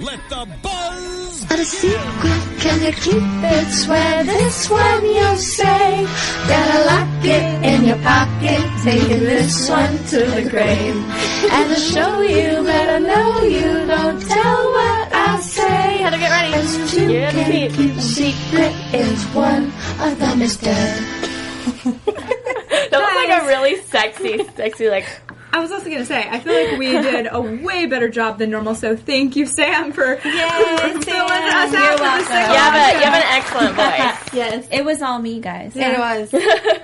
let the buzz Got a secret, can you keep it? Swear this one you'll say. Gotta lock it in your pocket, taking this one to the grave. And to show you, better know you don't tell what I say. Heather, get ready. Cause two Yeah, can't keep a secret, it's one of them is dead. That was like a really sexy, sexy like. I was also gonna say, I feel like we did a way better job than normal. So thank you, Sam, for filling us out You're with welcome. this. You have a you have an excellent voice. Yes. It was all me, guys. Yeah. It was.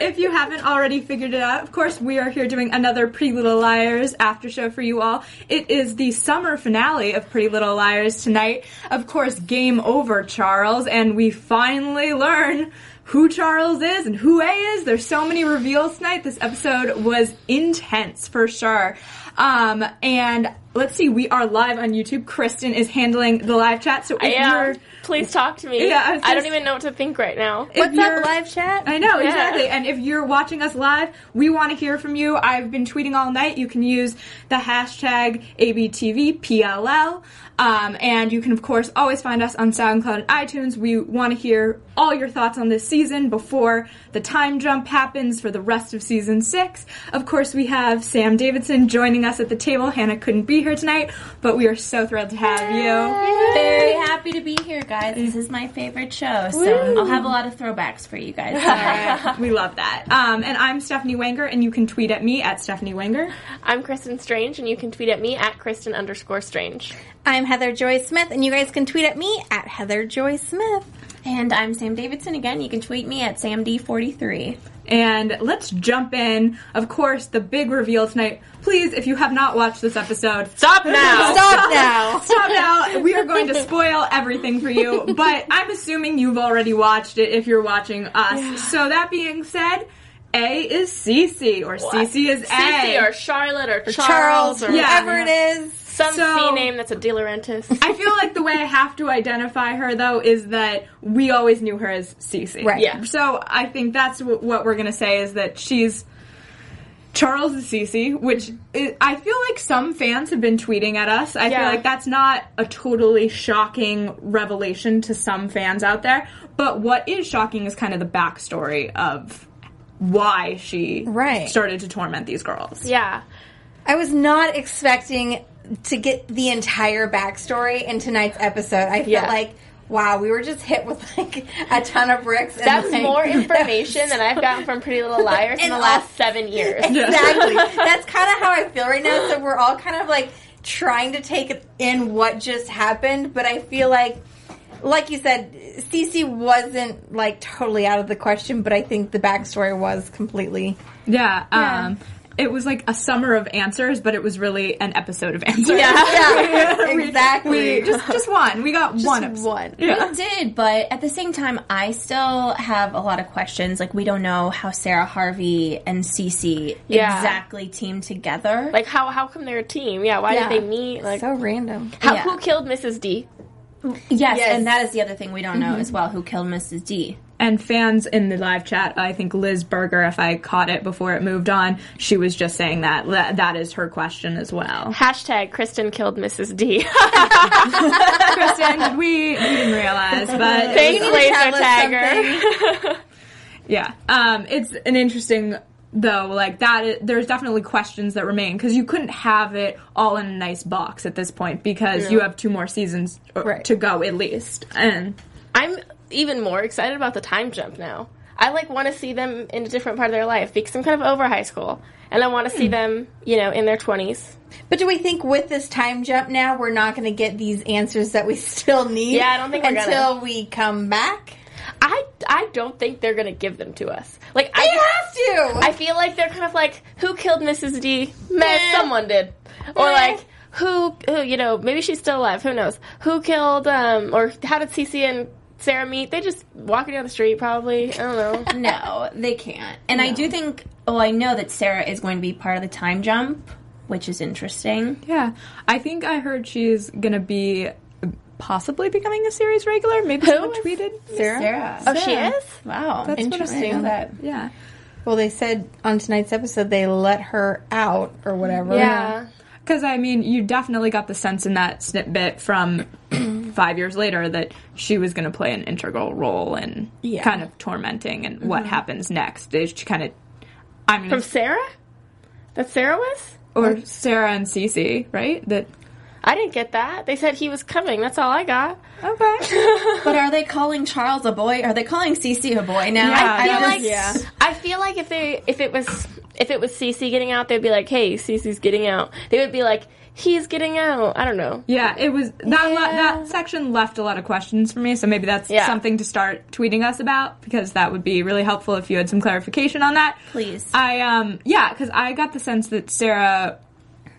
if you haven't already figured it out, of course, we are here doing another Pretty Little Liars after show for you all. It is the summer finale of Pretty Little Liars tonight. Of course, game over, Charles, and we finally learn who Charles is and who A is. There's so many reveals tonight. This episode was intense for sure. Um, and let's see, we are live on YouTube. Kristen is handling the live chat. So if Yeah. you're Please talk to me. Yeah, I was I don't even know what to think right now. What's you're- up, live chat? I know, Yeah. exactly. And if you're watching us live, we want to hear from you. I've been tweeting all night. You can use the hashtag ABTVPLL. Um, and you can, of course, always find us on SoundCloud and iTunes. We want to hear all your thoughts on this season before the time jump happens for the rest of season six. Of course, we have Sam Davidson joining us at the table. Hannah couldn't be here tonight, but we are so thrilled to have you. Very happy to be here, guys. This is my favorite show, so I'll have a lot of throwbacks for you guys. Sorry. we love that. Um, and I'm Stephanie Wanger, and you can tweet at me at Stephanie Wanger. I'm Kristen Strange, and you can tweet at me at Kristen underscore Strange. I'm Heather Joy Smith, and you guys can tweet at me at Heather Joy Smith. and I'm Sam Davidson again. You can tweet me at SamD43. And let's jump in. Of course, the big reveal tonight. Please, if you have not watched this episode, Stop now. Stop now. stop now. We are going to spoil everything for you, but I'm assuming you've already watched it if you're watching us. So that being said, A is Cece, or Cece is A. Cece or Charlotte or, Charles, Charles, or Yeah. whoever it is. Some So- fee name that's a DiLaurentis. I feel like the way I have to identify her though is that we always knew her as Cece. Right. Yeah. So I think that's w- what we're gonna say is that she's Charles is Cece, which i I feel like some fans have been tweeting at us. I feel like that's not a totally shocking revelation to some fans out there. But what is shocking is kind of the backstory of why she Right. started to torment these girls. yeah. I was not expecting to get the entire backstory in tonight's episode. I felt Yeah. like, wow, we were just hit with like a ton of bricks. and, That's like- more information than I've gotten from Pretty Little Liars in the all- last seven years. Exactly. That's kind of how I feel right now. So we're all kind of like trying to take in what just happened, but I feel like, like you said, Cece wasn't like totally out of the question, but I think the backstory was completely. Yeah. Um, it was like a summer of answers, but it was really an episode of answers. Yeah, We- exactly. We just just one. We got one episode. one. Yeah. We did, but at the same time, I still have a lot of questions. Like, we don't know how Sarah Harvey and Cece Yeah. exactly teamed together. Like how how come they're a team? Yeah, why Yeah. did they meet? Like so random. how, Yeah. who killed Mrs. D? Yes, Yes. and that is the other thing we don't know mm-hmm. as well. Who killed Mrs. D? And fans in the live chat, I think Liz Berger, if I caught it before it moved on, she was just saying that that, that is her question as well. Hashtag Kristen killed Mrs. D. Kristen, we, we didn't realize, but Thanks, laser tagger. Yeah, um, it's an interesting though. Like that, there's definitely questions that remain because you couldn't have it all in a nice box at this point because you have two more seasons uh, Right. to go at least. And I'm even more excited about the time jump now. I like want to see them in a different part of their life because I'm kind of over high school, and I want to see them, you know, in their 20s. But do we think with this time jump now we're not going to get these answers that we still need? Yeah, I don't think until gonna. we come back. I I don't think they're gonna give them to us. Like I They have to. I feel like they're kind of like, who killed Mrs. D? Meh, someone did. Or like, who, who, you know, maybe she's still alive. Who knows? Who killed, um, or how did Cece and Sarah meet? They just walking down the street, probably. I don't know. No, they can't. And I do think. Well, I know that Sarah is going to be part of the time jump, which is interesting. yeah, I think I heard she's gonna be possibly becoming a series regular. Maybe Who someone tweeted. Sarah? Sarah. Oh, she is? Wow. That's interesting. that. Yeah. Well, they said on tonight's episode they let her out or whatever. Yeah. Because I mean, you definitely got the sense in that snippet from five years later that she was going to play an integral role in Yeah. kind of tormenting and what mm-hmm. happens next. Is she kind of, I'm From going Sarah? That Sarah was? or Sarah and Cece, right? That I didn't get that. They said he was coming. That's all I got. okay. But are they calling Charles a boy? Are they calling Cece a boy now? Yeah, I feel I like just- I feel like if they if it was if it was Cece getting out, they'd be like, "Hey, Cece's getting out." They would be like, "He's getting out." I don't know. Yeah, it was that le- that section left a lot of questions for me. So maybe that's Yeah. something to start tweeting us about because that would be really helpful if you had some clarification on that. Please. I um yeah, because I got the sense that Sarah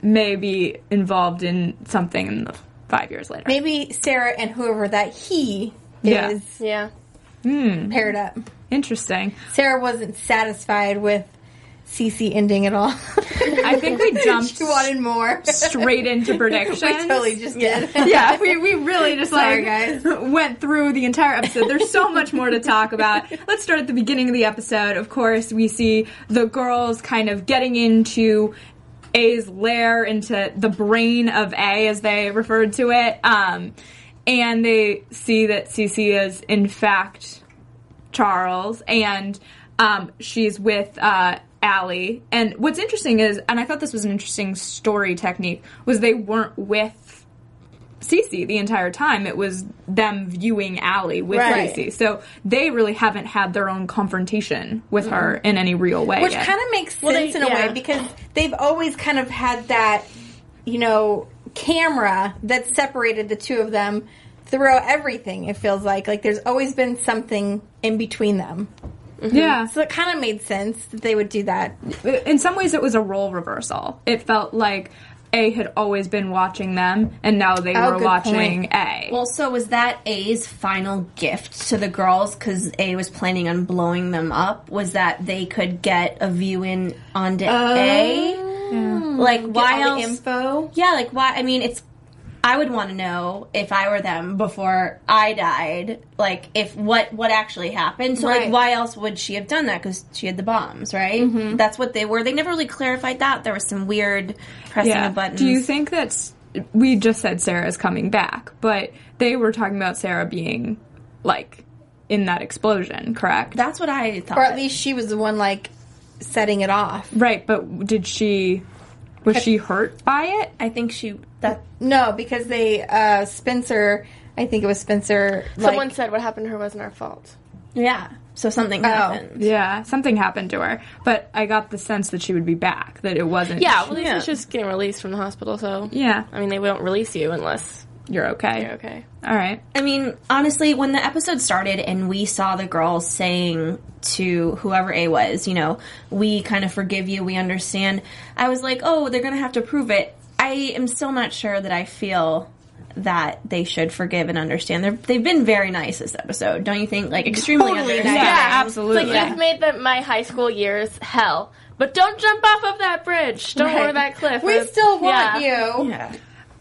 may be involved in something in the five years later. Maybe Sarah and whoever that he Yeah. is Yeah. paired up. Interesting. Sarah wasn't satisfied with Cece ending at all. I think we jumped she wanted more. straight into predictions. we totally just did. yeah, we, we really just Sorry, like guys. went through the entire episode. There's so much more to talk about. Let's start at the beginning of the episode. Of course, we see the girls kind of getting into A's lair, into the brain of A, as they referred to it. Um, and they see that Cece is, in fact, Charles, and um, she's with uh, Allie. And what's interesting is, and I thought this was an interesting story technique, was they weren't with Cece the entire time. It was them viewing Allie with Right. Cece. So they really haven't had their own confrontation with her in any real way. Which kind of makes Well, sense they- in a way because they've always kind of had that, you know, camera that separated the two of them throughout everything. It feels like like there's always been something in between them. Mm-hmm. yeah. So it kind of made sense that they would do that. in some ways it was a role reversal. It felt like A had always been watching them and now they Oh, were watching point. A. Well, so was that A's final gift to the girls because A was planning on blowing them up? Was that they could get a view in onto A? Oh. Like why all the else? info. Yeah, like why? I mean, it's. I would want to know if I were them before I died, like if what what actually happened. So Right. like, why else would she have done that? Because she had the bombs, right? Mm-hmm. That's what they were. They never really clarified that. There was some weird pressing yeah. of buttons. Do you think that's we just said Sarah's coming back, but they were talking about Sarah being like in that explosion, correct? That's what I thought. Or at least she was the one like setting it off. right, but did she was she hurt by it? I think she that No, because they uh Spencer I think it was Spencer like Someone said what happened to her wasn't our fault. yeah. So something happened. Yeah, something happened to her, but I got the sense that she would be back. That it wasn't. Yeah, well, Yeah. she's just getting released from the hospital, so yeah, I mean, they won't release you unless you're okay. you're okay. All right. I mean, honestly, when the episode started and we saw the girls saying to whoever A was, you know, we kind of forgive you, we understand, I was like, oh, they're going to have to prove it. I am still not sure that I feel that they should forgive and understand. They're, they've been very nice this episode, don't you think? Like, extremely Totally nice. Yeah, It's absolutely. like you've made the, my high school years hell, but don't jump off of that bridge. Don't Right. go to that cliff. We Or- still want Yeah. you. Yeah.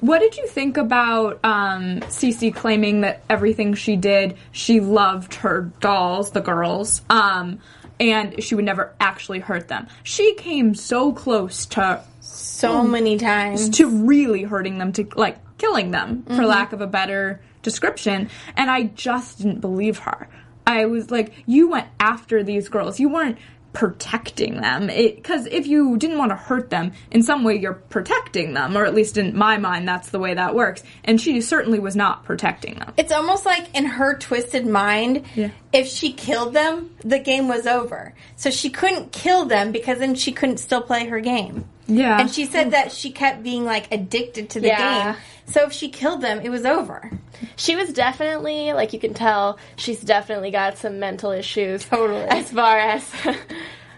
What did you think about um, Cece claiming that everything she did, she loved her dolls, the girls, um, and she would never actually hurt them? She came so close to So many times. to really hurting them, to like killing them, for lack of a better description. And I just didn't believe her. I was like, you went after these girls. You weren't protecting them. Because if you didn't want to hurt them, in some way you're protecting them, or at least in my mind, that's the way that works. And she certainly was not protecting them. It's almost like in her twisted mind, Yeah. if she killed them, the game was over. So she couldn't kill them because then she couldn't still play her game. Yeah. And she said that she kept being like addicted to the Yeah. game. So if she killed them, it was over. She was definitely, like you can tell, she's definitely got some mental issues. Totally. As far as with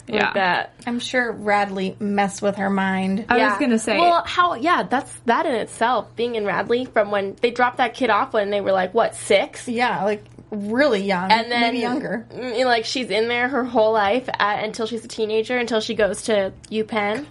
Yeah. that. I'm sure Radley messed with her mind. I was gonna say, Well, how? Yeah, that's that in itself. Being in Radley from when they dropped that kid off when they were like what six, Yeah, like really young. and then maybe younger. mm, Like she's in there her whole life at, until she's a teenager, until she goes to UPenn.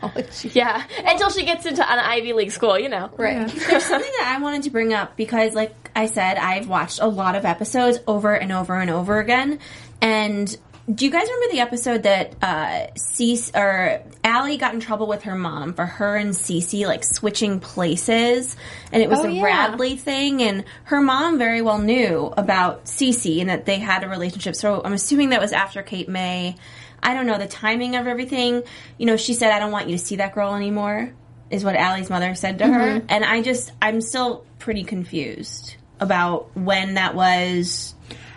Yeah, until she gets into an Ivy League school. You know, Right. There's something that I wanted to bring up because, like I said, I've watched a lot of episodes over and over and over again. And do you guys remember the episode that uh, Cece or Allie got in trouble with her mom for her and Cece like switching places, and it was Oh, a yeah. Radley thing, and her mom very well knew about Cece and that they had a relationship. So I'm assuming that was after Kate May. I don't know the timing of everything. You know, she said, "I don't want you to see that girl anymore." Is what Allie's mother said to her, and I just I'm still pretty confused about when that was.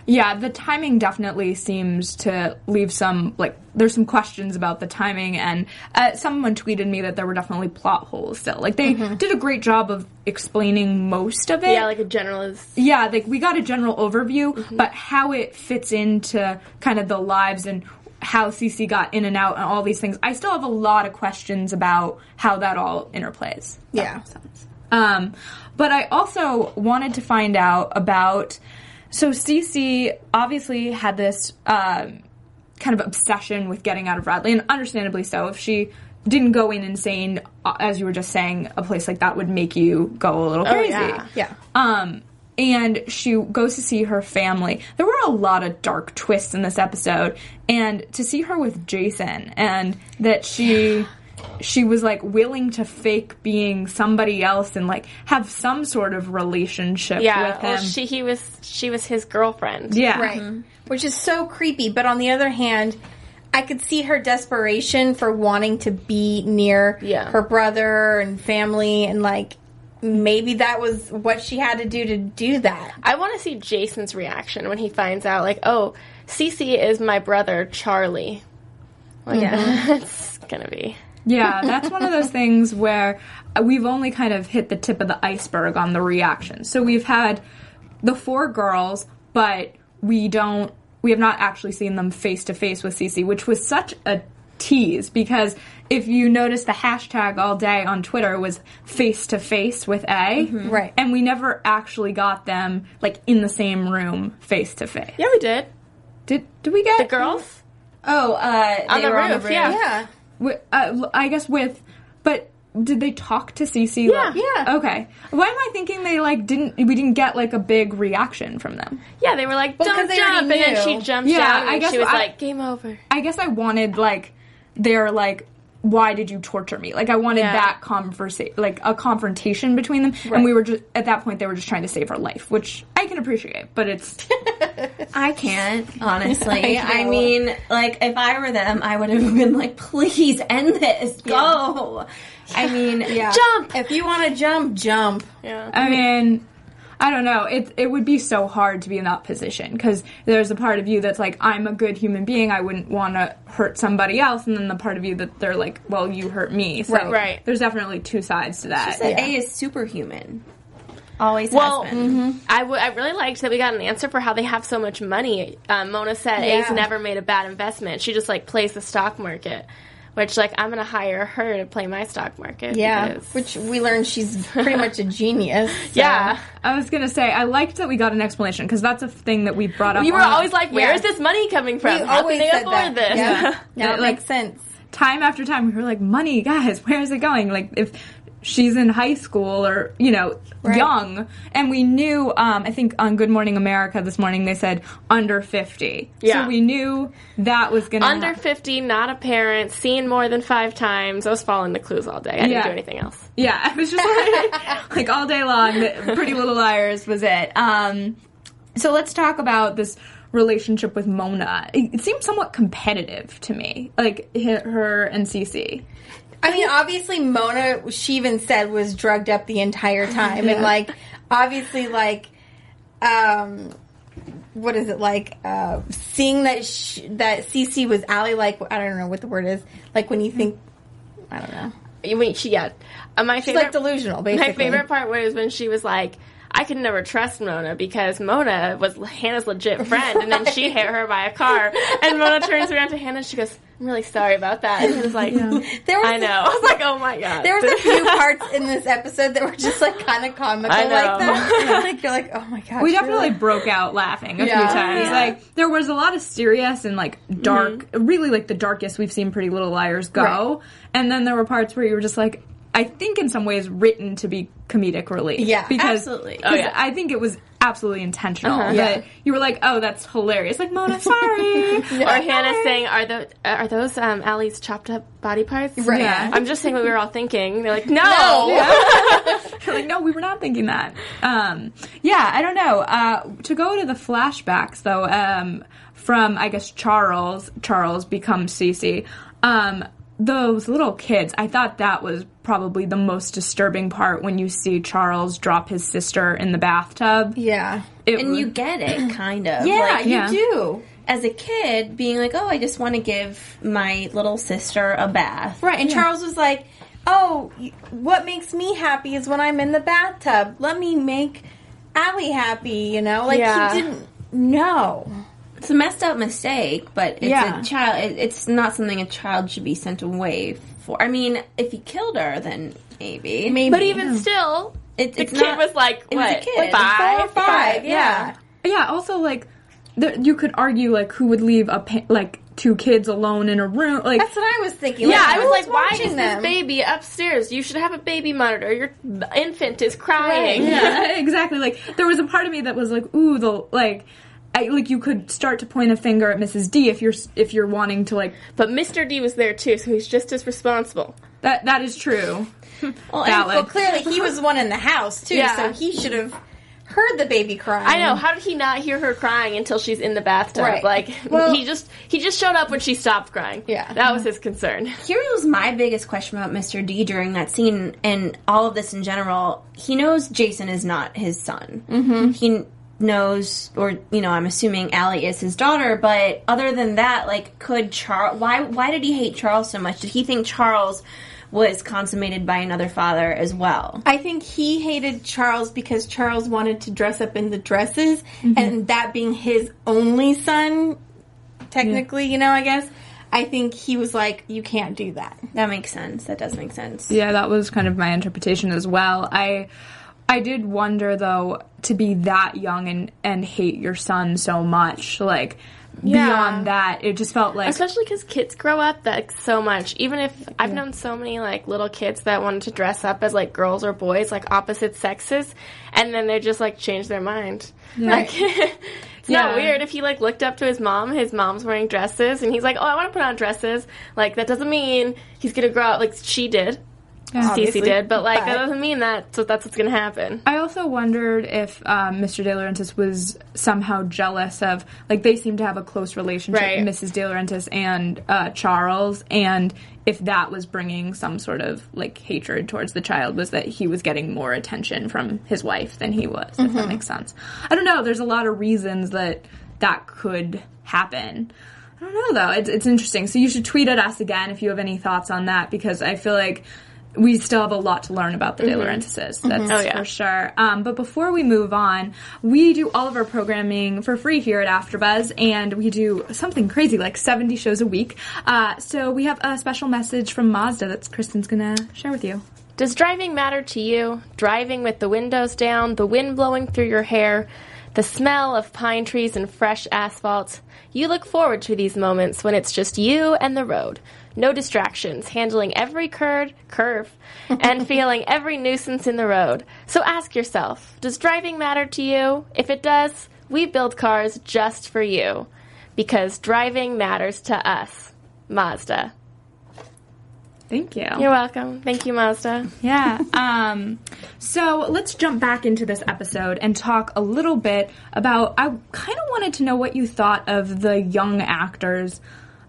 Yeah, the timing definitely seems to leave some like there's some questions about the timing, and uh, someone tweeted me that there were definitely plot holes still. Like they did a great job of explaining most of it. yeah, like a general is. yeah, like we got a general overview, but how it fits into kind of the lives and how Cece got in and out and all these things, I still have a lot of questions about how that all interplays. Yeah. Um, but I also wanted to find out about. So Cece obviously had this um, kind of obsession with getting out of Radley, and understandably so. If she didn't go in insane, uh, as you were just saying, a place like that would make you go a little crazy. yeah. Yeah. Um, and she goes to see her family. There were a lot of dark twists in this episode, and to see her with Jason, and that she she was like willing to fake being somebody else and like have some sort of relationship Yeah, with him. well, she he was she was his girlfriend. yeah, Right. Mm-hmm. Which is so creepy. But on the other hand, I could see her desperation for wanting to be near Yeah. her brother and family and like maybe that was what she had to do to do that. I want to see Jason's reaction when he finds out, like, oh, Cece is my brother Charlie. Like, that's gonna be. Yeah, that's one of those things where we've only kind of hit the tip of the iceberg on the reaction. So we've had the four girls, but we don't we have not actually seen them face to face with Cece, which was such a tease because if you notice the hashtag all day on Twitter was face to face with A. Right. And we never actually got them like in the same room face to face. Yeah, we did. Did did we get The girls Oh, uh, on they the were on roof. Yeah. Yeah. Wi- uh, I guess with, but did they talk to Cece? Yeah. Like- Yeah. Okay. Why am I thinking they like didn't? We didn't get like a big reaction from them. Yeah, they were like, Well, 'cause don't they jump, and then she jumped Yeah, down, and I guess she was I- like, game over. I guess I wanted like their like. Why did you torture me? Like I wanted Yeah. that conversation, like a confrontation between them, and we were just at that point they were just trying to save her life, which I can appreciate, but it's I can't, honestly. I I, mean, like, if I were them, I would have been like, please end this. Go. I mean, Yeah. Jump! If you want to jump, jump. Yeah. I mean, I don't know. It it would be so hard to be in that position because there's a part of you that's like, I'm a good human being. I wouldn't want to hurt somebody else, and then the part of you that they're like, well, you hurt me. So Right, right. There's definitely two sides to that. said A is superhuman. Always Well, has been. I, w- I really liked that we got an answer for how they have so much money. Um, Mona said Yeah. A's never made a bad investment. She just like plays the stock market, which like I'm gonna hire her to play my stock market. Yeah. because- Which we learned she's pretty much a genius. so- yeah. I was gonna say I liked that we got an explanation because that's a thing that we brought up. You were on- always like, "Where Yeah. is this money coming from? We How always can they said afford that. this?" Yeah. Now it Like- makes sense. time after time we were like, money, guys, where is it going? Like if she's in high school or you know young, and we knew. Um, I think on Good Morning America this morning they said under fifty. Yeah. So we knew that was going to Under 50, not a parent, seen more than five times. I was following the clues all day. I didn't do anything else. Yeah, I was just like, like all day long. Pretty Little Liars was it. Um, so let's talk about this relationship with Mona. It, it seemed somewhat competitive to me, like her and Cece. I mean, obviously, Mona, she even said, was drugged up the entire time. And, like, obviously, like, um, what is it like? Uh, seeing that sh- that Cece was Allie, like, I don't know what the word is. Like, when you think, I don't know. You mean she? Yeah. Uh, my She's favorite, like delusional, basically. My favorite part was when she was like, "I could never trust Mona because Mona was Hannah's legit friend," and then she hit her by a car, and Mona turns around to Hannah. and She goes, "I'm really sorry about that." And Hannah's like, There was "I know." I was like, "Oh my god." There was a few parts in this episode that were just like kind of comical I know. like that. like you're like, oh my god. We definitely broke out laughing a Yeah. few times. Yeah. Like there was a lot of serious and like dark, mm-hmm. really like the darkest we've seen Pretty Little Liars go. Right. And then there were parts where you were just like, I think in some ways written to be comedic relief. Yeah, because absolutely. 'cause Oh, yeah. I think it was absolutely intentional. Uh-huh. That Yeah. you were like, oh, that's hilarious. Like Mona, sorry. or Hannah saying, "Are those are those um, Allie's chopped up body parts?" Right. Yeah. I'm just saying what we were all thinking. They're like, "No." You're like, no, we were not thinking that. Um, yeah, I don't know. Uh, to go to the flashbacks though, um, from I guess Charles, Charles becomes Cece. Um, those little kids, I thought that was probably the most disturbing part when you see Charles drop his sister in the bathtub. Yeah. It and was- you get it, kind of. Yeah, Like, you Yeah. do. as a kid, being like, oh, I just want to give my little sister a bath. Right, and Charles was like, "Oh, what makes me happy is when I'm in the bathtub. Let me make Allie happy." You know, like Yeah. he didn't know. It's a messed up mistake, but it's Yeah. a child. It, it's not something a child should be sent away for. I mean, if he killed her, then maybe. Maybe, But even still, It, the it's kid not, was like, it was a what, kid. five? four or five, yeah. yeah. Also, like, the, you could argue like who would leave a pa- like two kids alone in a room? Like, That's what I was thinking. Yeah, Like, I was like, why is them? this baby upstairs? You should have a baby monitor. Your infant is crying. yeah, exactly. Like there was a part of me that was like, ooh, the like, I, like you could start to point a finger at Mrs. D if you're if you're wanting to like But Mr. D was there too, so he's just as responsible. that. That is true. Well, and- Well, clearly he was the one in the house too, Yeah. so he should have heard the baby crying. I know. How did he not hear her crying until she's in the bathtub? Right. Like Well- he just he just showed up when she stopped crying. Yeah. that was his concern. Here was my biggest question about Mr. D during that scene and all of this in general. He knows Jason is not his son. Mm-hmm. He knows, or you know, I'm assuming Allie is his daughter. But other than that, like, could Charles? Why? Why did he hate Charles so much? Did he think Charles was consummated by another father as well? I think he hated Charles because Charles wanted to dress up in the dresses, mm-hmm. and that being his only son, technically, you know, I guess. I think he was like, "You can't do that." That makes sense. That does make sense. Yeah, that was kind of my interpretation as well. I I did wonder though to be that young and and hate your son so much, like Yeah. beyond that, it just felt like Especially because kids grow up like so much. Even if I've known so many like little kids that wanted to dress up as like girls or boys, like opposite sexes, and then they just like change their mind. Like, it's not weird if he like looked up to his mom. His mom's wearing dresses, and he's like, "Oh, I want to put on dresses." Like that doesn't mean he's gonna grow up like she did. Obviously. did, but like But- that doesn't mean that. So that's what's gonna happen. I also wondered if um, Mr. DiLaurentis was somehow jealous of, like, they seem to have a close relationship, Right. Mrs. DiLaurentis and uh, Charles, and if that was bringing some sort of like hatred towards the child, was that he was getting more attention from his wife than he was. If that makes sense. I don't know. There's a lot of reasons that that could happen. I don't know though. It's, it's interesting. So you should tweet at us again if you have any thoughts on that because I feel like we still have a lot to learn about the DiLaurentises. That's Oh, yeah. for sure. Um, but before we move on, we do all of our programming for free here at AfterBuzz, and we do something crazy like 70 shows a week. Uh, so we have a special message from Mazda that Kristen's gonna share with you. Does driving matter to you? Driving with the windows down, the wind blowing through your hair? The smell of pine trees and fresh asphalt. You look forward to these moments when it's just you and the road. No distractions, handling every curve, curve, and feeling every nuisance in the road. So ask yourself, does driving matter to you? If it does, we build cars just for you. Because driving matters to us. Mazda. Thank you. You're welcome. Thank you, Mazda. Yeah. Um, so let's jump back into this episode and talk a little bit about. I kind of wanted to know what you thought of the young actors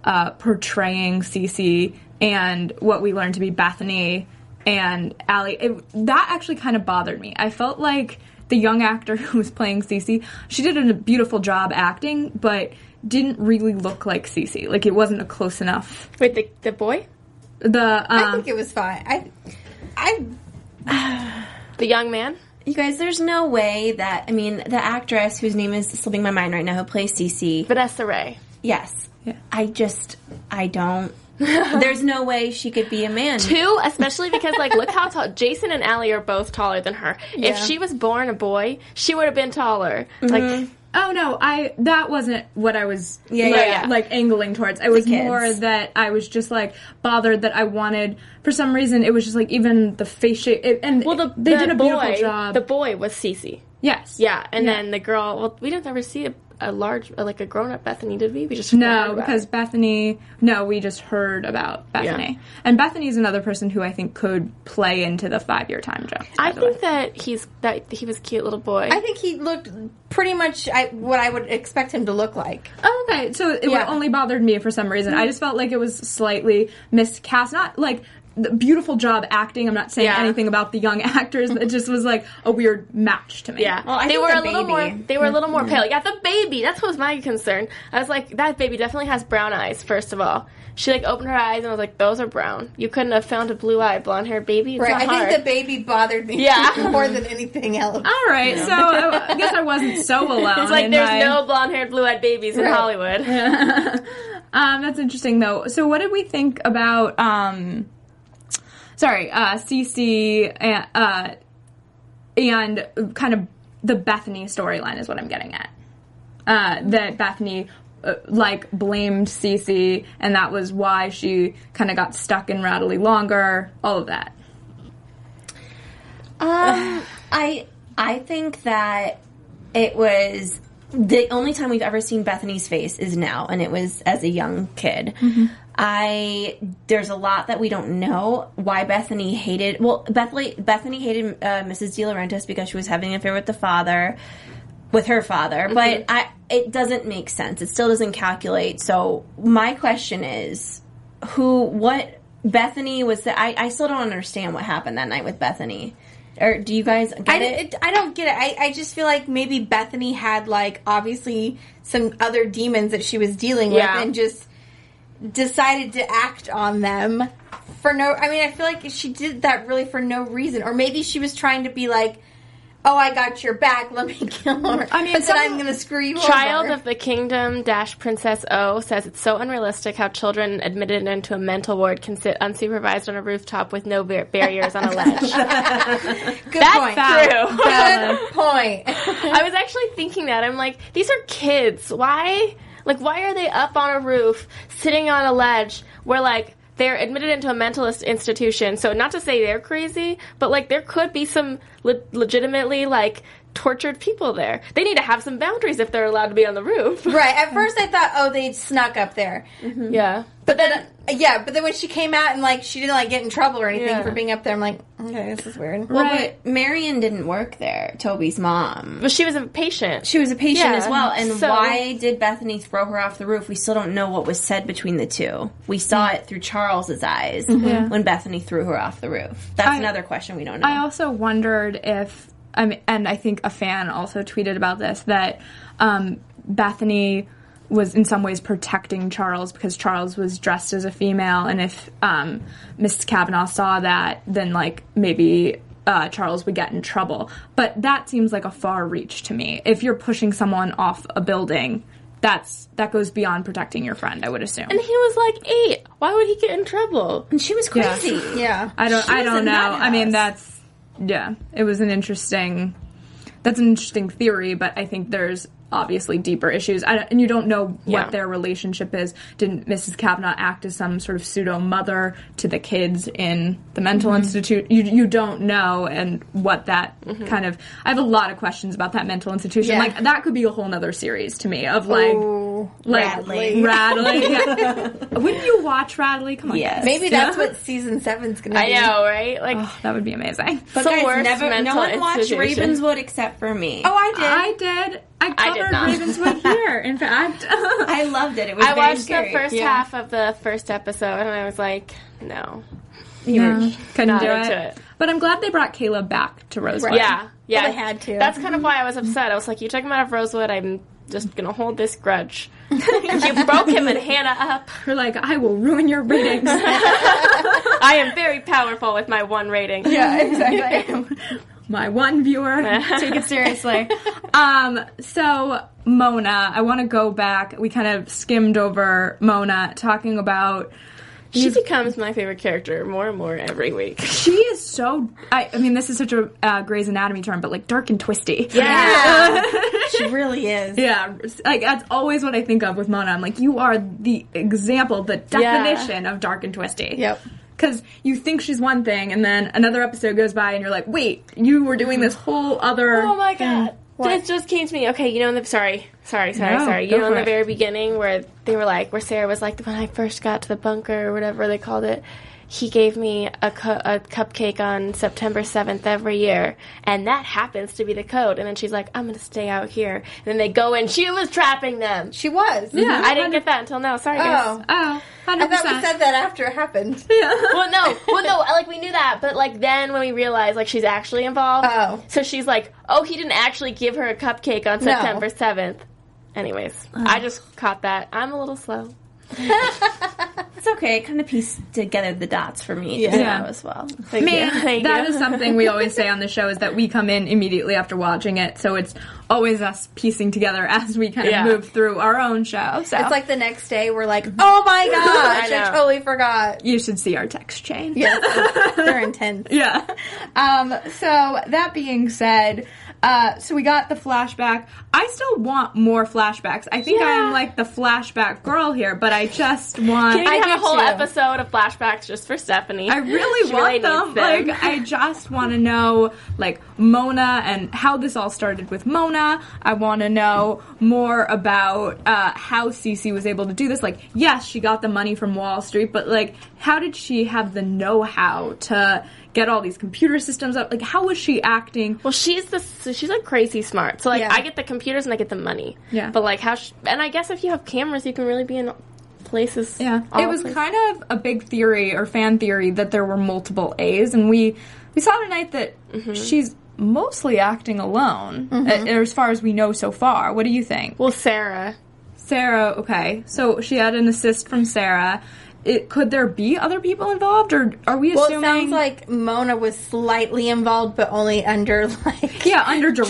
uh, portraying Cece and what we learned to be Bethany and Allie. It, that actually kind of bothered me. I felt like the young actor who was playing Cece, she did a beautiful job acting, but didn't really look like Cece. Like it wasn't a close enough. Wait, the, the boy? The I um, think it was fine. I, I The young man? You guys, there's no way that I mean the actress whose name is slipping my mind right now who plays Cece. Vanessa Ray. Yes, Yeah. I just I don't. there's no way she could be a man. Two, especially because like look how tall Jason and Allie are both taller than her. If she was born a boy, she would have been taller. Like Oh no, I that wasn't what I was Yeah, like, yeah, yeah. like angling towards. It was more that I was just like bothered that I wanted for some reason it was just like even the face shape it, and well the, they the did a boy, beautiful job. The boy was Cece. yes. Yeah, and then the girl. Well, we didn't ever see a, a large, like a grown up Bethany, did we? We just No, because. Bethany. No, we just heard about Bethany, Yeah. and Bethany's another person who I think could play into the five-year time jump. I by the way. think that he's that he was a cute little boy. I think he looked pretty much I, what I would expect him to look like. Oh, okay. So it Yeah. only bothered me for some reason. I mm-hmm. just felt like it was slightly miscast. Not like the beautiful job acting. I'm not saying Yeah. anything about the young actors. It just was like a weird match to me. Yeah, Well, I they were the a little more. They were a little more pale. Yeah, the baby. That's what was my concern. I was like, that baby definitely has brown eyes. First of all, she like opened her eyes and was like, those are brown. You couldn't have found a blue eyed blonde haired baby. It's Right. I hard. think the baby bothered me Yeah. more than anything else. All right. So I, I guess I wasn't so alone. it's like there's my- no blonde haired, blue eyed babies in Right. Hollywood. Um, that's interesting though. So what did we think about? Um, sorry, uh, Cece and uh, and kind of the Bethany storyline is what I'm getting at. Uh, that Bethany. Uh, like blamed Cece, and that was why she kind of got stuck in Radley longer. All of that. Um, I I think that it was the only time we've ever seen Bethany's face is now, and it was as a young kid. I there's a lot that we don't know why Bethany hated. Well, Bethany Bethany hated uh, Mrs. DiLaurentis because she was having an affair with the father, with her father. But I it doesn't make sense. It still doesn't calculate. So my question is, who what Bethany was the, I, I still don't understand what happened that night with Bethany. Or do you guys get I, it? it, I don't get it. I, I just feel like maybe Bethany had like obviously some other demons that she was dealing Yeah. with and just decided to act on them for no I mean I feel like she did that really for no reason or maybe she was trying to be like oh I got your back let me kill her I mean, but then I'm going to screw you Child over. of the Kingdom dash Princess O says it's so unrealistic how children admitted into a mental ward can sit unsupervised on a rooftop with no bar- barriers on a ledge. Good That's point. true. Good point. I was actually thinking that. I'm like, these are kids. Why? Like, why are they up on a roof, sitting on a ledge where, like, they're admitted into a mentalist institution? So, not to say they're crazy, but, like, there could be some le- legitimately, like, tortured people there. They need to have some boundaries if they're allowed to be on the roof. right. At first I thought oh they snuck up there. Mm-hmm. Yeah. But then, yeah, but then when she came out and like she didn't like get in trouble or anything Yeah. for being up there, I'm like, okay, this is weird. well, Right. but Marion didn't work there. Toby's mom. But she was a patient. She was a patient Yeah, as well. And so- why did Bethany throw her off the roof? We still don't know what was said between the two. We saw mm-hmm. it through Charles's eyes mm-hmm. when Bethany threw her off the roof. That's I- another question we don't know. I also wondered if, I mean, and I think a fan also tweeted about this that um, Bethany was in some ways protecting Charles because Charles was dressed as a female, and if um, Miss Cavanaugh saw that, then like maybe. Uh, Charles would get in trouble, but that seems like a far reach to me. If you're pushing someone off a building, that's that goes beyond protecting your friend. I would assume. And he was like eight. Why would he get in trouble? and she was crazy. Yeah. I don't. She I don't know. I mean, that's yeah. It was an interesting that's an interesting theory, but I think there's obviously deeper issues, I, and you don't know Yeah. what their relationship is. didn't Mrs. Cavanaugh act as some sort of pseudo mother to the kids in the mental Mm-hmm. institute? You you don't know, and what that Mm-hmm. kind of. I have a lot of questions about that mental institution. Yeah. Like that could be a whole nother series to me of like. Ooh, Like Radley. Radley, yeah. Wouldn't you watch Radley? Come on, Yes. Maybe that's Yeah. what season seven's gonna be I know, right? Like, that would be amazing. But the guys, never, no one watched. Ravenswood except for me. Oh, I did. I did. I I covered not. Ravenswood here. In fact, I loved it. It was I very watched scary. the first Yeah. half of the first episode, and I was like, no. no, couldn't not do it. it. But I'm glad they brought Caleb back to Rosewood. Yeah, yeah. Well, they had to. That's kind of why I was mm-hmm. upset. I was like, you took him out of Rosewood. I'm just gonna hold this grudge. you broke him and Hannah up. You're like, I will ruin your ratings. I am very powerful with my one rating. Yeah, exactly. My one viewer, take it seriously. Um, so Mona, I want to go back. We kind of skimmed over Mona, talking about She becomes my favorite character more and more every week. she is so. I, I mean, this is such a uh, Grey's Anatomy term, but like dark and twisty. yeah. she really is. Yeah, like that's always what I think of with Mona. I'm like, you are the example, the definition of dark and twisty. Yep. Because you think she's one thing, and then another episode goes by, and you're like, wait, you were doing this whole other. Oh my god. What? It just came to me. Okay, you know, in the sorry, sorry, sorry, No, sorry. You know, in the it. very beginning where they were like, where Sarah was like, when I first got to the bunker or whatever they called it, he gave me a, cu- a cupcake on September seventh every year, and that happens to be the code. And then she's like, I'm gonna stay out here. And then they go in. She was trapping them. She was. Yeah. I didn't get that until now. Sorry, guys. Oh. Oh, 100%. I thought we said that after it happened. Yeah. Well, no, well, no, like we knew that, but like then when we realized like she's actually involved, Oh. so she's like, oh, he didn't actually give her a cupcake on No. September seventh. Anyways, I just caught that. I'm a little slow. It's okay. It kind of pieced together the dots for me Yeah. as Yeah. well, as well. Thank Man, you. Thank that you. is something we always say on the show is that we come in immediately after watching it, so it's always us piecing together as we kind of Yeah. move through our own show. So It's like the next day we're like, oh my gosh, I I, totally forgot. you should see our text chain. Yes, they're intense. Yeah. Um, so that being said, uh, so we got the flashback. I still want more flashbacks. I think Yeah. I'm like the flashback girl here, but I just want. Can we I have a whole too. episode of flashbacks just for Stephanie? I really She want really them. them. Like, I just want to know, like, Mona and how this all started with Mona. I want to know more about uh, how Cece was able to do this. Like, yes, she got the money from Wall Street, but like, how did she have the know-how to get all these computer systems up? Like, how was she acting? Well, she's the she's like crazy smart. So like Yeah. I get the computers and I get the money. Yeah. But like how sh- and I guess if you have cameras, you can really be in places. Yeah, it was places. kind of a big theory or fan theory that there were multiple A's, and we we saw tonight that Mm-hmm. she's mostly acting alone, uh, as far as we know so far. What do you think? Well, Sarah. Sarah, okay, so she had an assist from Sarah. It, could there be other people involved, or are we assuming? Well, it sounds like Mona was slightly involved, but only under like yeah, under duress.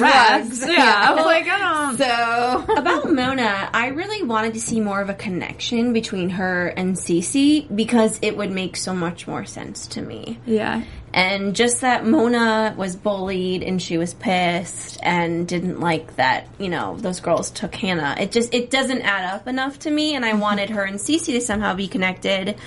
Drugs. Yeah, Yeah. I was like, I don't. So About Mona, I really wanted to see more of a connection between her and Cece because it would make so much more sense to me. Yeah, And just that Mona was bullied and she was pissed and didn't like that, you know, those girls took Hannah. It just, it doesn't add up enough to me and I wanted her and Cece to somehow be connected.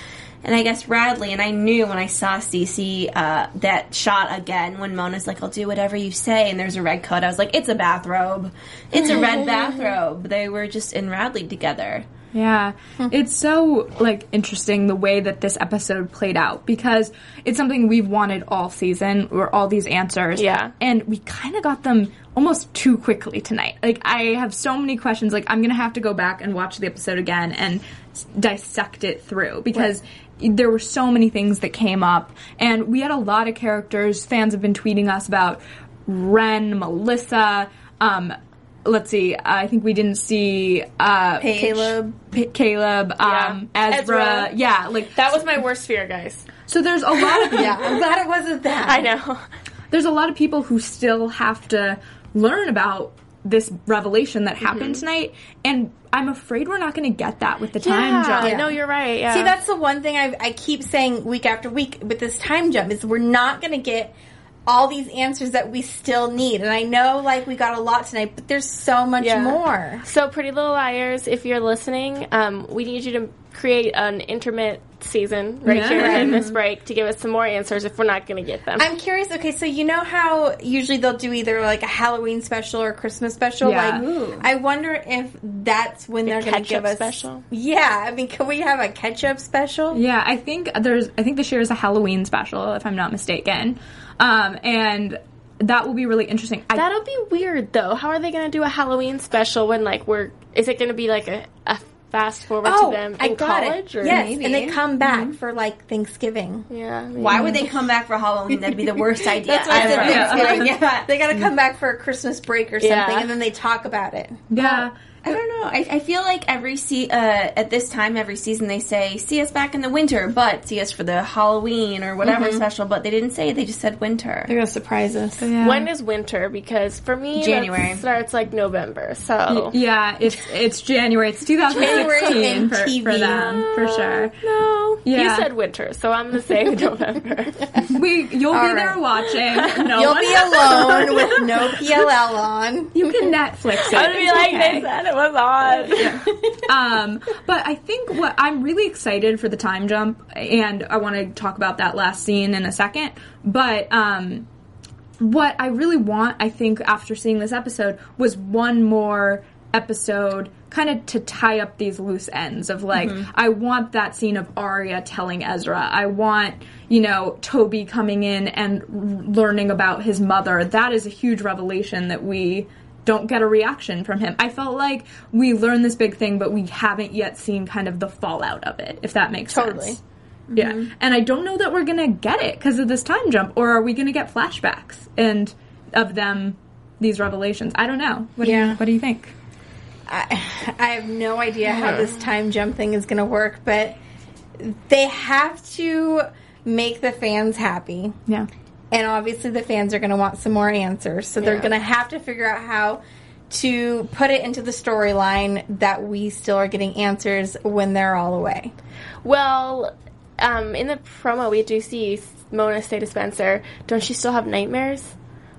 And I guess Radley, and I knew when I saw Cece, uh, that shot again when Mona's like, I'll do whatever you say, and there's a red coat. I was like, it's a bathrobe. It's a red bathrobe. They were just in Radley together. Yeah. It's so like interesting the way that this episode played out because it's something we've wanted all season or all these answers. Yeah. And we kind of got them almost too quickly tonight. Like I have so many questions like I'm going to have to go back and watch the episode again and s- dissect it through because there were so many things that came up and we had a lot of characters fans have been tweeting us about Wren, Melissa, um let's see, I think we didn't see uh Paige. Caleb. P- Caleb, um, Ezra. Ezra. yeah, like That was my worst fear, guys. so. There's a lot of yeah, I'm glad it wasn't that. I know. there's a lot of people who still have to learn about this revelation that happened tonight, and I'm afraid we're not going to get that with the time jump. Yeah. No, you're right. Yeah. See, that's the one thing I, I keep saying week after week with this time jump is we're not going to get all these answers that we still need. And I know like we got a lot tonight, but there's so much Yeah. more. So, Pretty Little Liars, if you're listening, um, we need you to create an intermittent season right Yeah. here in this break to give us some more answers if we're not going to get them. I'm curious. Okay, so you know how usually they'll do either like a Halloween special or a Christmas special. Yeah. Like, I wonder if that's when they're going to give us special? Yeah, I mean, can we have a ketchup special? Yeah, I think there's. I think this year is a Halloween special, if I'm not mistaken, um, and that will be really interesting. I, That'll be weird though. How are they going to do a Halloween special when like we're? Is it going to be like a, a fast forward to them in Oh, I got college? it. Or Yes, maybe. and they come back for like Thanksgiving. Yeah. maybe. Why would they come back for Halloween? That'd be the worst idea That's what I said. ever. Thanksgiving. Yeah. They got to come back for a Christmas break or something, Yeah. and then they talk about it. yeah, I don't know. I, I feel like every se- uh, at this time every season they say see us back in the winter, but see us for the Halloween or whatever special. But they didn't say; it, they just said winter. They're gonna surprise us. When is winter? Because for me, January. that starts like November. So yeah, it's it's January. It's 2016 January in for, for TV. them for sure. no, you said winter, so I'm gonna say November. We you'll be All there watching. No You'll one be alone with no PLL on. You can Netflix it. I'd be It's like, okay. they said it was on. um, but I think what I'm really excited for the time jump, and I want to talk about that last scene in a second. But um, what I really want, I think, after seeing this episode, was one more episode kind of to tie up these loose ends of like I want that scene of Aria telling Ezra. I want, you know, Toby coming in and r- learning about his mother. That is a huge revelation that we don't get a reaction from him. I felt like we learned this big thing but we haven't yet seen kind of the fallout of it, if that makes Totally. sense. Yeah. Mm-hmm. And I don't know that we're going to get it because of this time jump or are we going to get flashbacks and of them these revelations? I don't know. What do Yeah. you what do you think? I, I have no idea how this time jump thing is going to work, but they have to make the fans happy. Yeah. And obviously, the fans are going to want some more answers. So they're Yeah. going to have to figure out how to put it into the storyline that we still are getting answers when they're all away. Well, um, in the promo, we do see Mona say to Spencer, "Don't you still have nightmares?"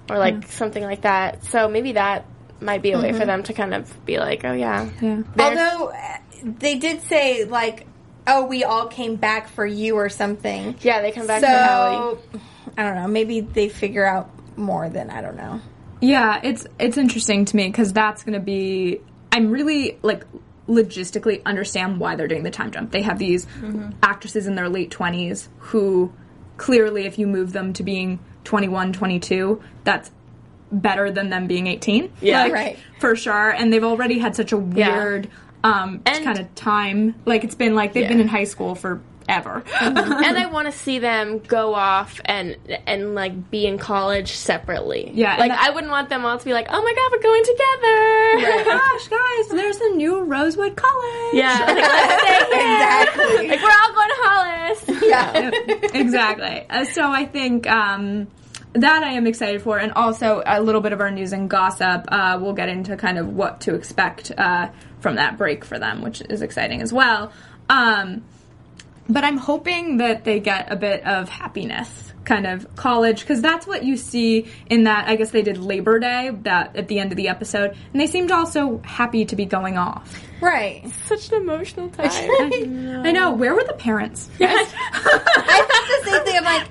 Or like something like that. So maybe that might be a way for them to kind of be like, "Oh yeah, Yeah. Although uh, they did say, like, oh, we all came back for you or something. yeah." They come back to Hallie. So, I don't know. Maybe they figure out more than I don't know. Yeah, it's it's interesting to me because that's going to be. I'm really like logistically understand why they're doing the time jump. They have these mm-hmm. actresses in their late 20s who clearly, if you move them to being 21, 22, that's better than them being 18. Yeah. Like, Right. For sure. And they've already had such a Yeah. Um, And- kind of time. Like it's been like they've been in high school forever. and I want to see them go off and and like be in college separately. Yeah, like that- I wouldn't want them all to be like, "Oh my god, we're going together." Gosh, guys, there's a new Rosewood College. Yeah, like, let's stay here. Exactly. Like we're all going to Hollis. Yeah. exactly. Uh, so I think um, that I am excited for, and also a little bit of our news and gossip. Uh, we'll get into kind of what to expect uh, from that break for them, which is exciting as well. Um, but I'm hoping that they get a bit of happiness, kind of college, because that's what you see in that. I guess they did Labor Day that at the end of the episode, and they seemed also happy to be going off. right. Such an emotional time. I know. Where were the parents? Yes. I thought the same thing. I'm like,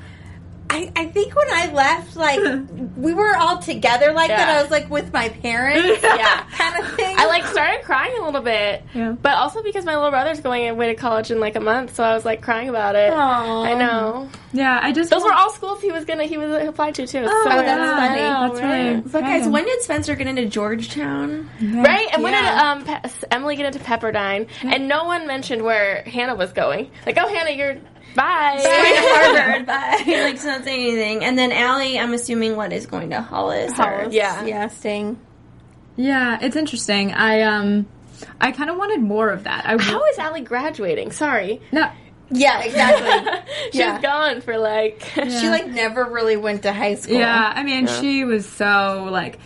I, I think when I left, like, we were all together like that. I was like with my parents. Yeah. Kind of thing. I like started crying a little bit, Yeah. but also because my little brother's going away to college in like a month, so I was like crying about it. Aw. I know. Yeah, I just Those were all schools he was gonna he was applied to too. Oh, so that's yeah, funny. I know, That's right? really But guys, when did Spencer get into Georgetown? Right, and when did um, Pe- Emily get into Pepperdine? And no one mentioned where Hanna was going. Like, oh, Hanna, you're bye. Going to Harvard, but like she's not saying anything. And then Ali, I'm assuming what is going to Hollis. or- Hollis. Yeah. yeah, staying. Yeah, it's interesting. I um, I kind of wanted more of that. I How is Ali graduating? Sorry, no, Yeah, exactly. she's Yeah. gone for like. She like never really went to high school. yeah. I mean, she was so like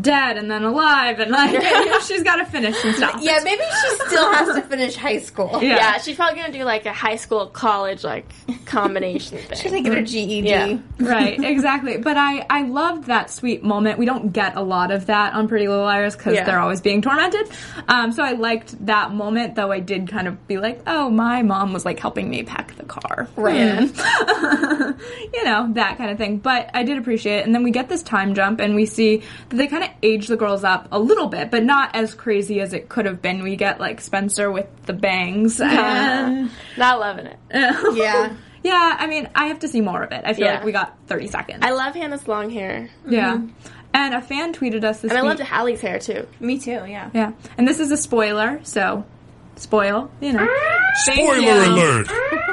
dead and then alive and like you know, she's got to finish and stuff. Yeah, maybe she still has to finish high school. Yeah. Yeah. she's probably gonna do like a high school college like combination thing. She's gonna get her GED. Yeah. right, exactly. But I, I loved that sweet moment. We don't get a lot of that on Pretty Little Liars because Yeah. they're always being tormented. Um, so I liked that moment, though I did kind of be like, oh, my mom was like helping me pack the car. Right. you know, that kind of thing. But I did appreciate it. And then we get this time jump and we see that they kind of age the girls up a little bit, but not as crazy as it could have been. We get like Spencer with the bangs and. Um, not loving it. Yeah. Yeah, I mean, I have to see more of it. I feel Yeah. like we got 30 seconds. I love Hanna's long hair, Yeah. And a fan tweeted us this and I week. loved Hallie's hair too. Me too. Yeah. Yeah. And this is a spoiler, so spoil, you know. Ah! Spoiler alert!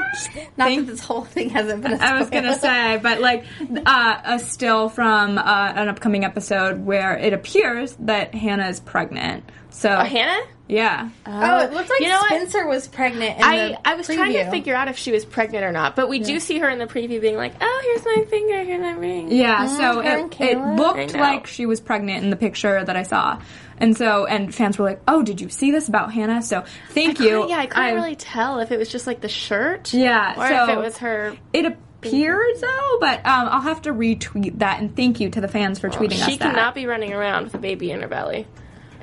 Not that this whole thing hasn't been. I was gonna say, but like uh, a still from uh, an upcoming episode where it appears that Hanna is pregnant. So Oh, Hanna? yeah, Oh, it looks like You know what? Spencer was pregnant. In I, the I was trying to figure out if she was pregnant or not, but we do see her in the preview being like, "Oh, here's my finger, here's my ring." yeah. so her and it, it looked like she was pregnant in the picture that I saw, and so and fans were like, "Oh, did you see this about Hanna?" So thank you. Couldn't- yeah, I couldn't I- really tell if it was just like the shirt, Yeah, or so if it was her. It appears though, but um, I'll have to retweet that and thank you to the fans for tweeting us She that. cannot be running around with a baby in her belly,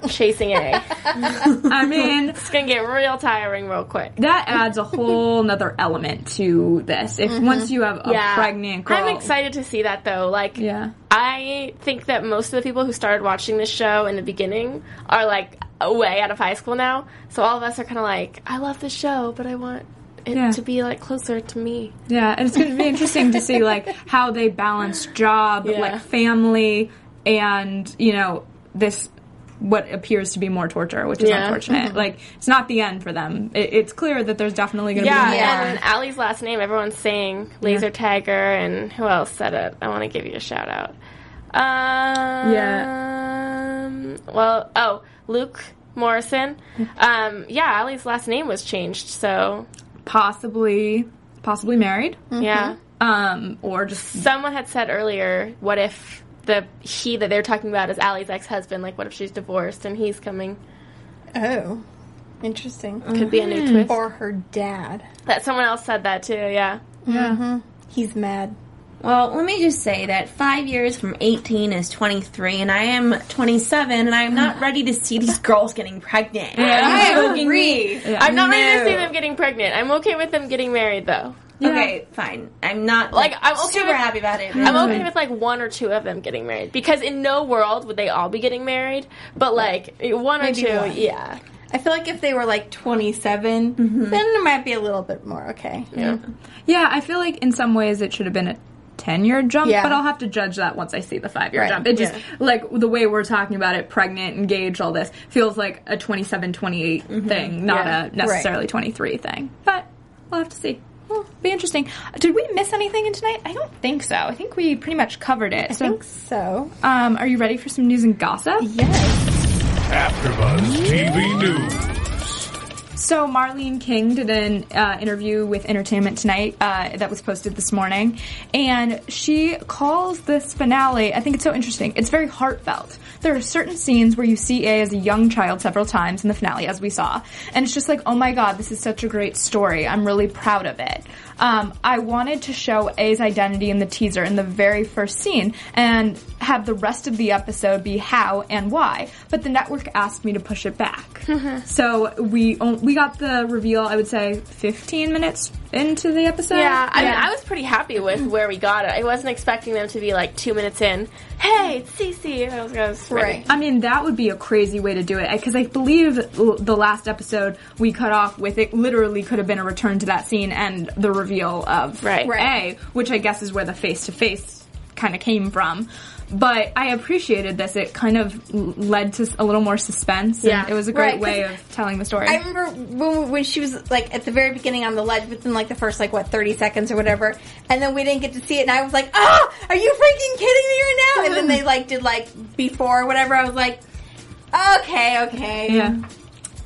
chasing A. I mean, it's gonna get real tiring real quick. that adds a whole nother element to this. If mm-hmm. once you have a Yeah, pregnant girl, I'm excited to see that though. Like, Yeah. I think that most of the people who started watching this show in the beginning are like way out of high school now. So all of us are kind of like, I love this show, but I want it Yeah. to be like closer to me. Yeah, and it's going to be interesting to see like how they balance job, Yeah. like family, and you know this what appears to be more torture, which is Yeah. unfortunate. Like it's not the end for them. It, it's clear that there's definitely going to Yeah, be more. Yeah. and Ali's last name, everyone's saying Laser Tiger, and who else said it? I want to give you a shout out. Um, Yeah. Well, oh, Luke Morrison. Um, yeah, Ali's last name was changed, so Possibly, possibly married, yeah. um, or just Someone had said earlier, what if the he that they're talking about is Ali's ex-husband? Like, what if she's divorced and he's coming? Oh, interesting. Could be a new twist. Or her dad. That someone else said that too. Yeah. Mhm he's mad. Well, let me just say that five years from 18 is 23, and I am 27, and I am not ready to see these girls getting pregnant. I Are you agree. me? I'm not ready to see them getting pregnant. I'm okay with them getting married though. Okay, fine. I'm not Like, like, I'm okay super with- happy about it. I'm okay mm-hmm. with like one or two of them getting married because in no world would they all be getting married. But like one or two, one. yeah. I feel like if they were like 27, mm-hmm. then it might be a little bit more okay. Yeah. yeah. I feel like in some ways it should have been a. 10 year jump, Yeah. but I'll have to judge that once I see the five year Right. jump. It just, Yeah. like, the way we're talking about it, pregnant, engaged, all this, feels like a 27, 28 mm-hmm. thing, not Yeah. a necessarily 23 thing. But we'll have to see. Well, be interesting. Did we miss anything in tonight? I don't think so. I think we pretty much covered it. I so, think so. um, are you ready for some news and gossip? Yes. AfterBuzz TV News. So Marlene King did an uh, interview with Entertainment Tonight uh, that was posted this morning, and she calls this finale. I think it's so interesting. It's very heartfelt. There are certain scenes where you see A as a young child several times in the finale, as we saw, and it's just like, oh my god, this is such a great story. I'm really proud of it. Um, I wanted to show A's identity in the teaser in the very first scene and have the rest of the episode be how and why, but the network asked me to push it back. so we we got the reveal. I would say 15 minutes into the episode. Yeah, I mean, I was pretty happy with where we got it. I wasn't expecting them to be like two minutes in. Hey, it's Cece. I was, I was ready. Right. I mean, that would be a crazy way to do it because I believe the last episode we cut off with it literally could have been a return to that scene and the reveal of Right. A, which I guess is where the face to face kind of came from. But I appreciated this. It kind of led to a little more suspense. Yeah. and it was a great Right, way of telling the story. I remember when, when she was like at the very beginning on the ledge within like the first like what 30 seconds or whatever and then we didn't get to see it and I was like ah are you freaking kidding me right now and then they like did like before or whatever I was like okay okay yeah.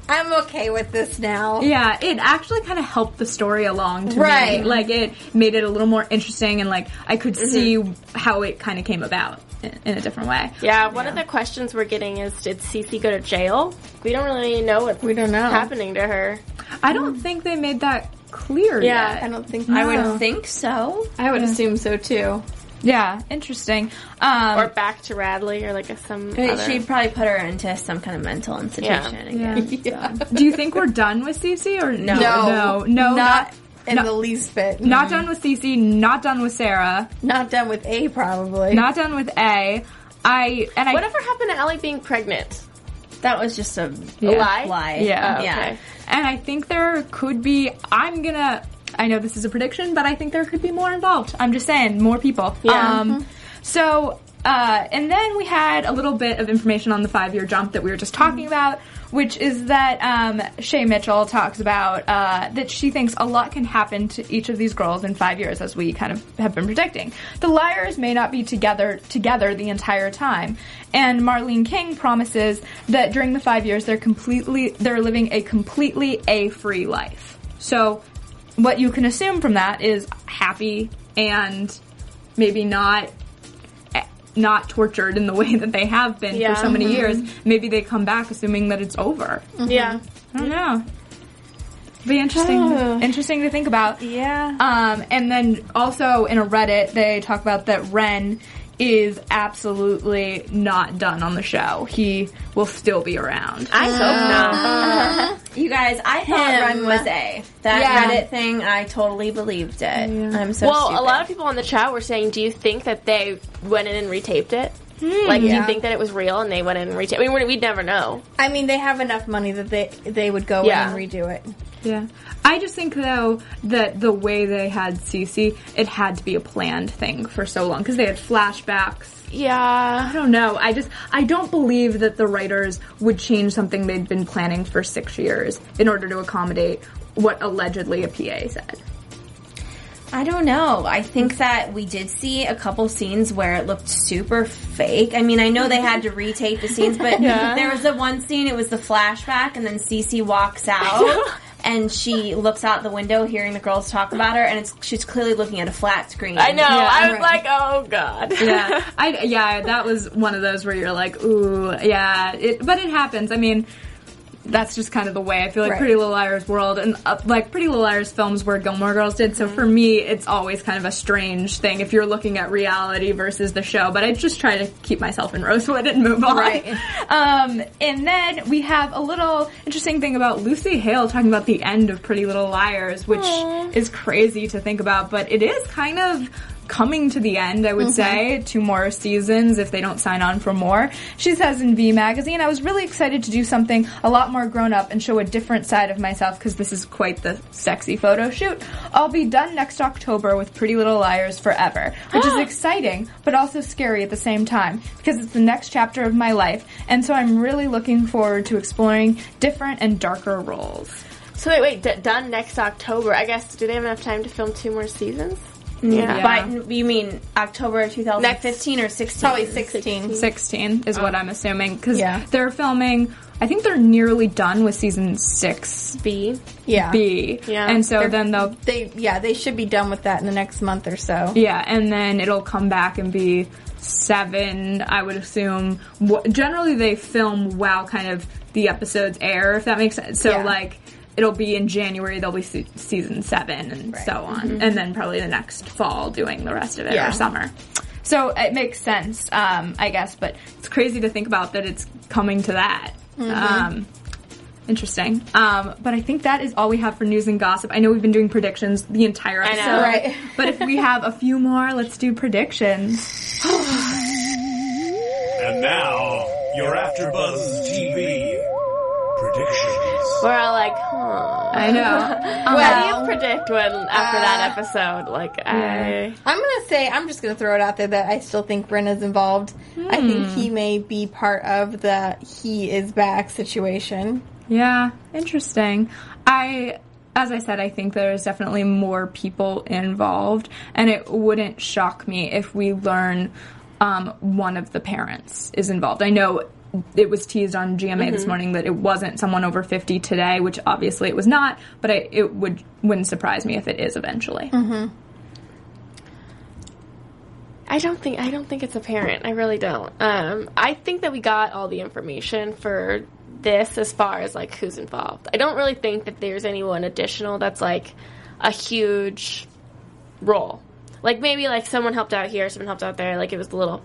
I'm okay with this now Yeah, it actually kind of helped the story along to Right. me. Like it made it a little more interesting, and like I could see how it kind of came about in, in a different way. Yeah, one of the questions we're getting is did Cece go to jail? We don't really know what's We don't know. happening to her. I don't think they made that clear Yeah, yet. I don't think I so. would think so. I would assume so too. Yeah, interesting. Um, Or back to Radley or like a, some other. She'd probably put her into some kind of mental institution Yeah. again. do you think we're done with Cece or no? No. no, no, not not, in not- the least bit. not done with Cece. Not done with Sarah. Not done with A, probably. Not done with A. I and I. Whatever happened to Ellie being pregnant? That was just a Yeah. lie? lie. Yeah. Oh, yeah. And I think there could be. I'm gonna. I know this is a prediction, but I think there could be more involved. I'm just saying, more people. Yeah. Um, so, uh, and then we had a little bit of information on the five year jump that we were just talking about, which is that um, Shay Mitchell talks about uh, that she thinks a lot can happen to each of these girls in five years, as we kind of have been predicting. The liars may not be together together the entire time, and Marlene King promises that during the five years they're completely they're living a completely a free life. So, what you can assume from that is happy and maybe not not tortured in the way that they have been Yeah. for so many years. Maybe they come back assuming that it's over. Yeah. I don't know. Be interesting. Interesting to think about. Yeah. Um, and then also in a Reddit, they talk about that Wren is absolutely not done on the show. He will still be around. I hope not. Uh-huh. You guys, I thought Him. Wren was A. That Yeah. Reddit thing, I totally believed it. I'm so Well, stupid. a lot of people on the chat were saying, do you think that they went in and retaped it? Hmm. like, do you think that it was real and they went in and retaped? I mean, we'd we'd never know. I mean, they have enough money that they they would go Yeah. in and redo it. Yeah. I just think though that the way they had Cece, it had to be a planned thing for so long because they had flashbacks. Yeah. I don't know. I just I don't believe that the writers would change something they'd been planning for six years in order to accommodate what allegedly a PA said. I don't know. I think that we did see a couple scenes where it looked super fake. I mean, I know they had to retake the scenes, but there was the one scene, it was the flashback, and then Cece walks out. And she looks out the window, hearing the girls talk about her, and it's she's clearly looking at a flat screen. I know. I was right. like, oh, God. Yeah, I yeah, that was one of those where you're like, ooh, yeah, it, but it happens. I mean, that's just kind of the way I feel like Right. Pretty Little Liars world and uh, like Pretty Little Liars films where Gilmore Girls did. So for me, it's always kind of a strange thing if you're looking at reality versus the show. But I just try to keep myself in Rosewood and move on. Right. Um, and then we have a little interesting thing about Lucy Hale talking about the end of Pretty Little Liars, which is crazy to think about, but it is kind of coming to the end, I would mm-hmm. say. Two more seasons if they don't sign on for more. She says in V Magazine, I was really excited to do something a lot more grown up and show a different side of myself because this is quite the sexy photo shoot. I'll be done next October with Pretty Little Liars forever, which is exciting, but also scary at the same time because it's the next chapter of my life. And so I'm really looking forward to exploring different and darker roles. So wait, wait, d- done next October. I guess, do they have enough time to film two more seasons? Yeah. But you mean October 2015 or 16? Probably 16. 16 is what I'm assuming because Yeah. they're filming. I think they're nearly done with season six B. Yeah. B. Yeah. and so They're- then they'll They yeah, they should be done with that in the next month or so. yeah, and then it'll come back and be seven. I would assume. Generally, they film while kind of the episodes air, if that makes sense. So Yeah. like. It'll be in January. There'll be se- season seven and so on, and then probably the next fall doing the rest of it Yeah. or summer. So it makes sense, um, I guess. But it's crazy to think about that it's coming to that. Um, interesting. Um, but I think that is all we have for news and gossip. I know we've been doing predictions the entire know. episode, Right. but if we have a few more, let's do predictions. And now, your AfterBuzz TV predictions. We're all like, huh. I know. Uh-huh. How do you predict when after that uh, episode? Like, I. I'm gonna say I'm just gonna throw it out there that I still think Brenna's involved. I think hmm. he may be part of the he is back situation. Yeah, interesting. I, as I said, I think there's definitely more people involved, and it wouldn't shock me if we learn um, one of the parents is involved. I know it was teased on GMA this morning that it wasn't someone over 50 today, which obviously it was not, but I, it would wouldn't surprise me if it is eventually. I don't think I don't think it's apparent. I really don't. Um, I think that we got all the information for this as far as like who's involved. I don't really think that there's anyone additional that's like a huge role. Like maybe like someone helped out here, someone helped out there. Like it was a little.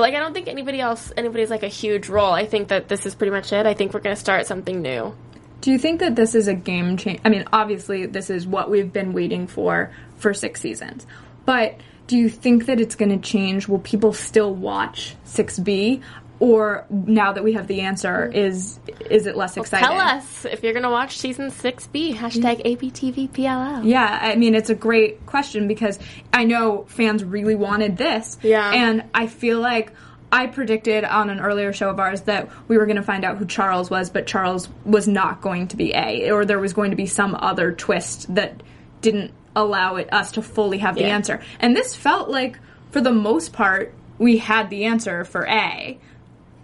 Like I don't think anybody else anybody's like a huge role. I think that this is pretty much it. I think we're gonna start something new. Do you think that this is a game change? I mean, obviously, this is what we've been waiting for for six seasons. But do you think that it's going to change? Will people still watch 6B? Or now that we have the answer, is is it less exciting? Tell us if you're gonna watch season six B. Hashtag ABTVPLL. Yeah, I mean, it's a great question because I know fans really wanted this. Yeah. And I feel like I predicted on an earlier show of ours that we were going to find out who Charles was, but Charles was not going to be A, or there was going to be some other twist that didn't allow it us to fully have the Yeah. answer. And this felt like, for the most part, we had the answer for A.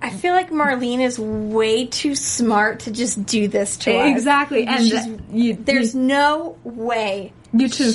I feel like Marlene is way too smart to just do this to us. Exactly. And She's- you, There's you, no way. you took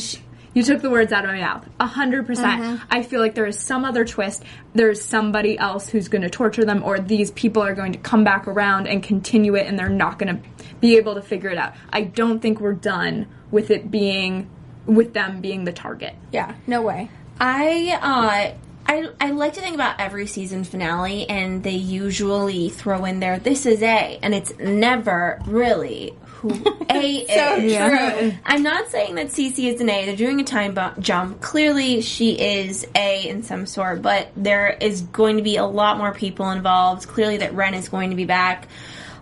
you took the words out of my mouth. A hundred percent. I feel like there is some other twist. There's somebody else who's going to torture them, or these people are going to come back around and continue it, and they're not going to be able to figure it out. I don't think we're done with it being with them being the target. Yeah, no way. I uh I I like to think about every season finale and they usually throw in there this is A and it's never really who A So is. true. I'm not saying that Cece is an A. They're doing a time bu- jump. Clearly, she is A in some sort, but there is going to be a lot more people involved. Clearly, that Wren is going to be back.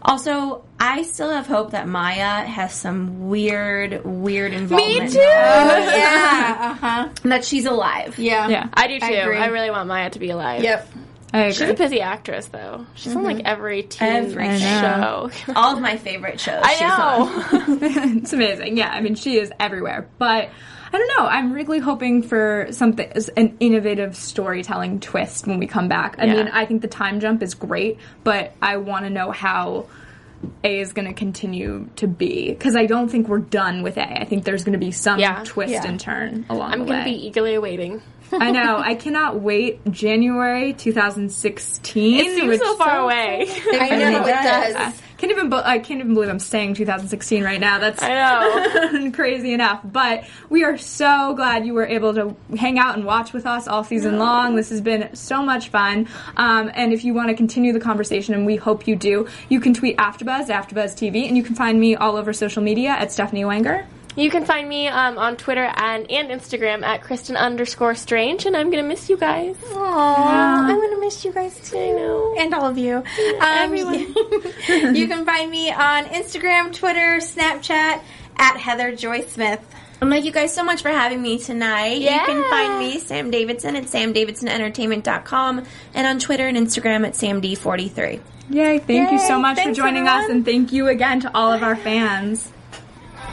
Also, I still have hope that Maya has some weird, weird involvement. Me too. Oh yeah. Uh huh. That she's alive. Yeah. Yeah. I do too. I I, really want Maya to be alive. Yep. I She's a busy actress though. She's on like every teen Every show. All of my favorite shows. I she's on. know. it's amazing. Yeah, I mean, she is everywhere. But I don't know. I'm really hoping for something, an innovative storytelling twist when we come back. I Yeah. mean, I think the time jump is great, but I want to know how A is going to continue to be because I don't think we're done with A. I think there's going to be some Yeah. twist Yeah. and turn along I'm the way. I'm gonna be eagerly awaiting. I know. I cannot wait. January 2016. It seems which so far away. I know it does. I can't even. I can't even believe I'm saying 2016 right now. That's crazy enough. But we are so glad you were able to hang out and watch with us all season long. This has been so much fun. Um, and if you want to continue the conversation, and we hope you do, you can tweet AfterBuzz, AfterBuzz TV, and you can find me all over social media at Stephanie Wenger. You can find me um, on Twitter and, and Instagram at Kristen underscore Strange, and I'm gonna miss you guys. Aw, I'm gonna miss you guys too. I know. And all of you. Um, everyone. you can find me on Instagram, Twitter, Snapchat at Heather Joy Smith. And thank you guys so much for having me tonight. Yeah. You can find me, Sam Davidson, at samdavidsonentertainment.com and on Twitter and Instagram at samd43. Yay! Thank you so Yay, much for thanks, joining us, and thank you again to all of our fans.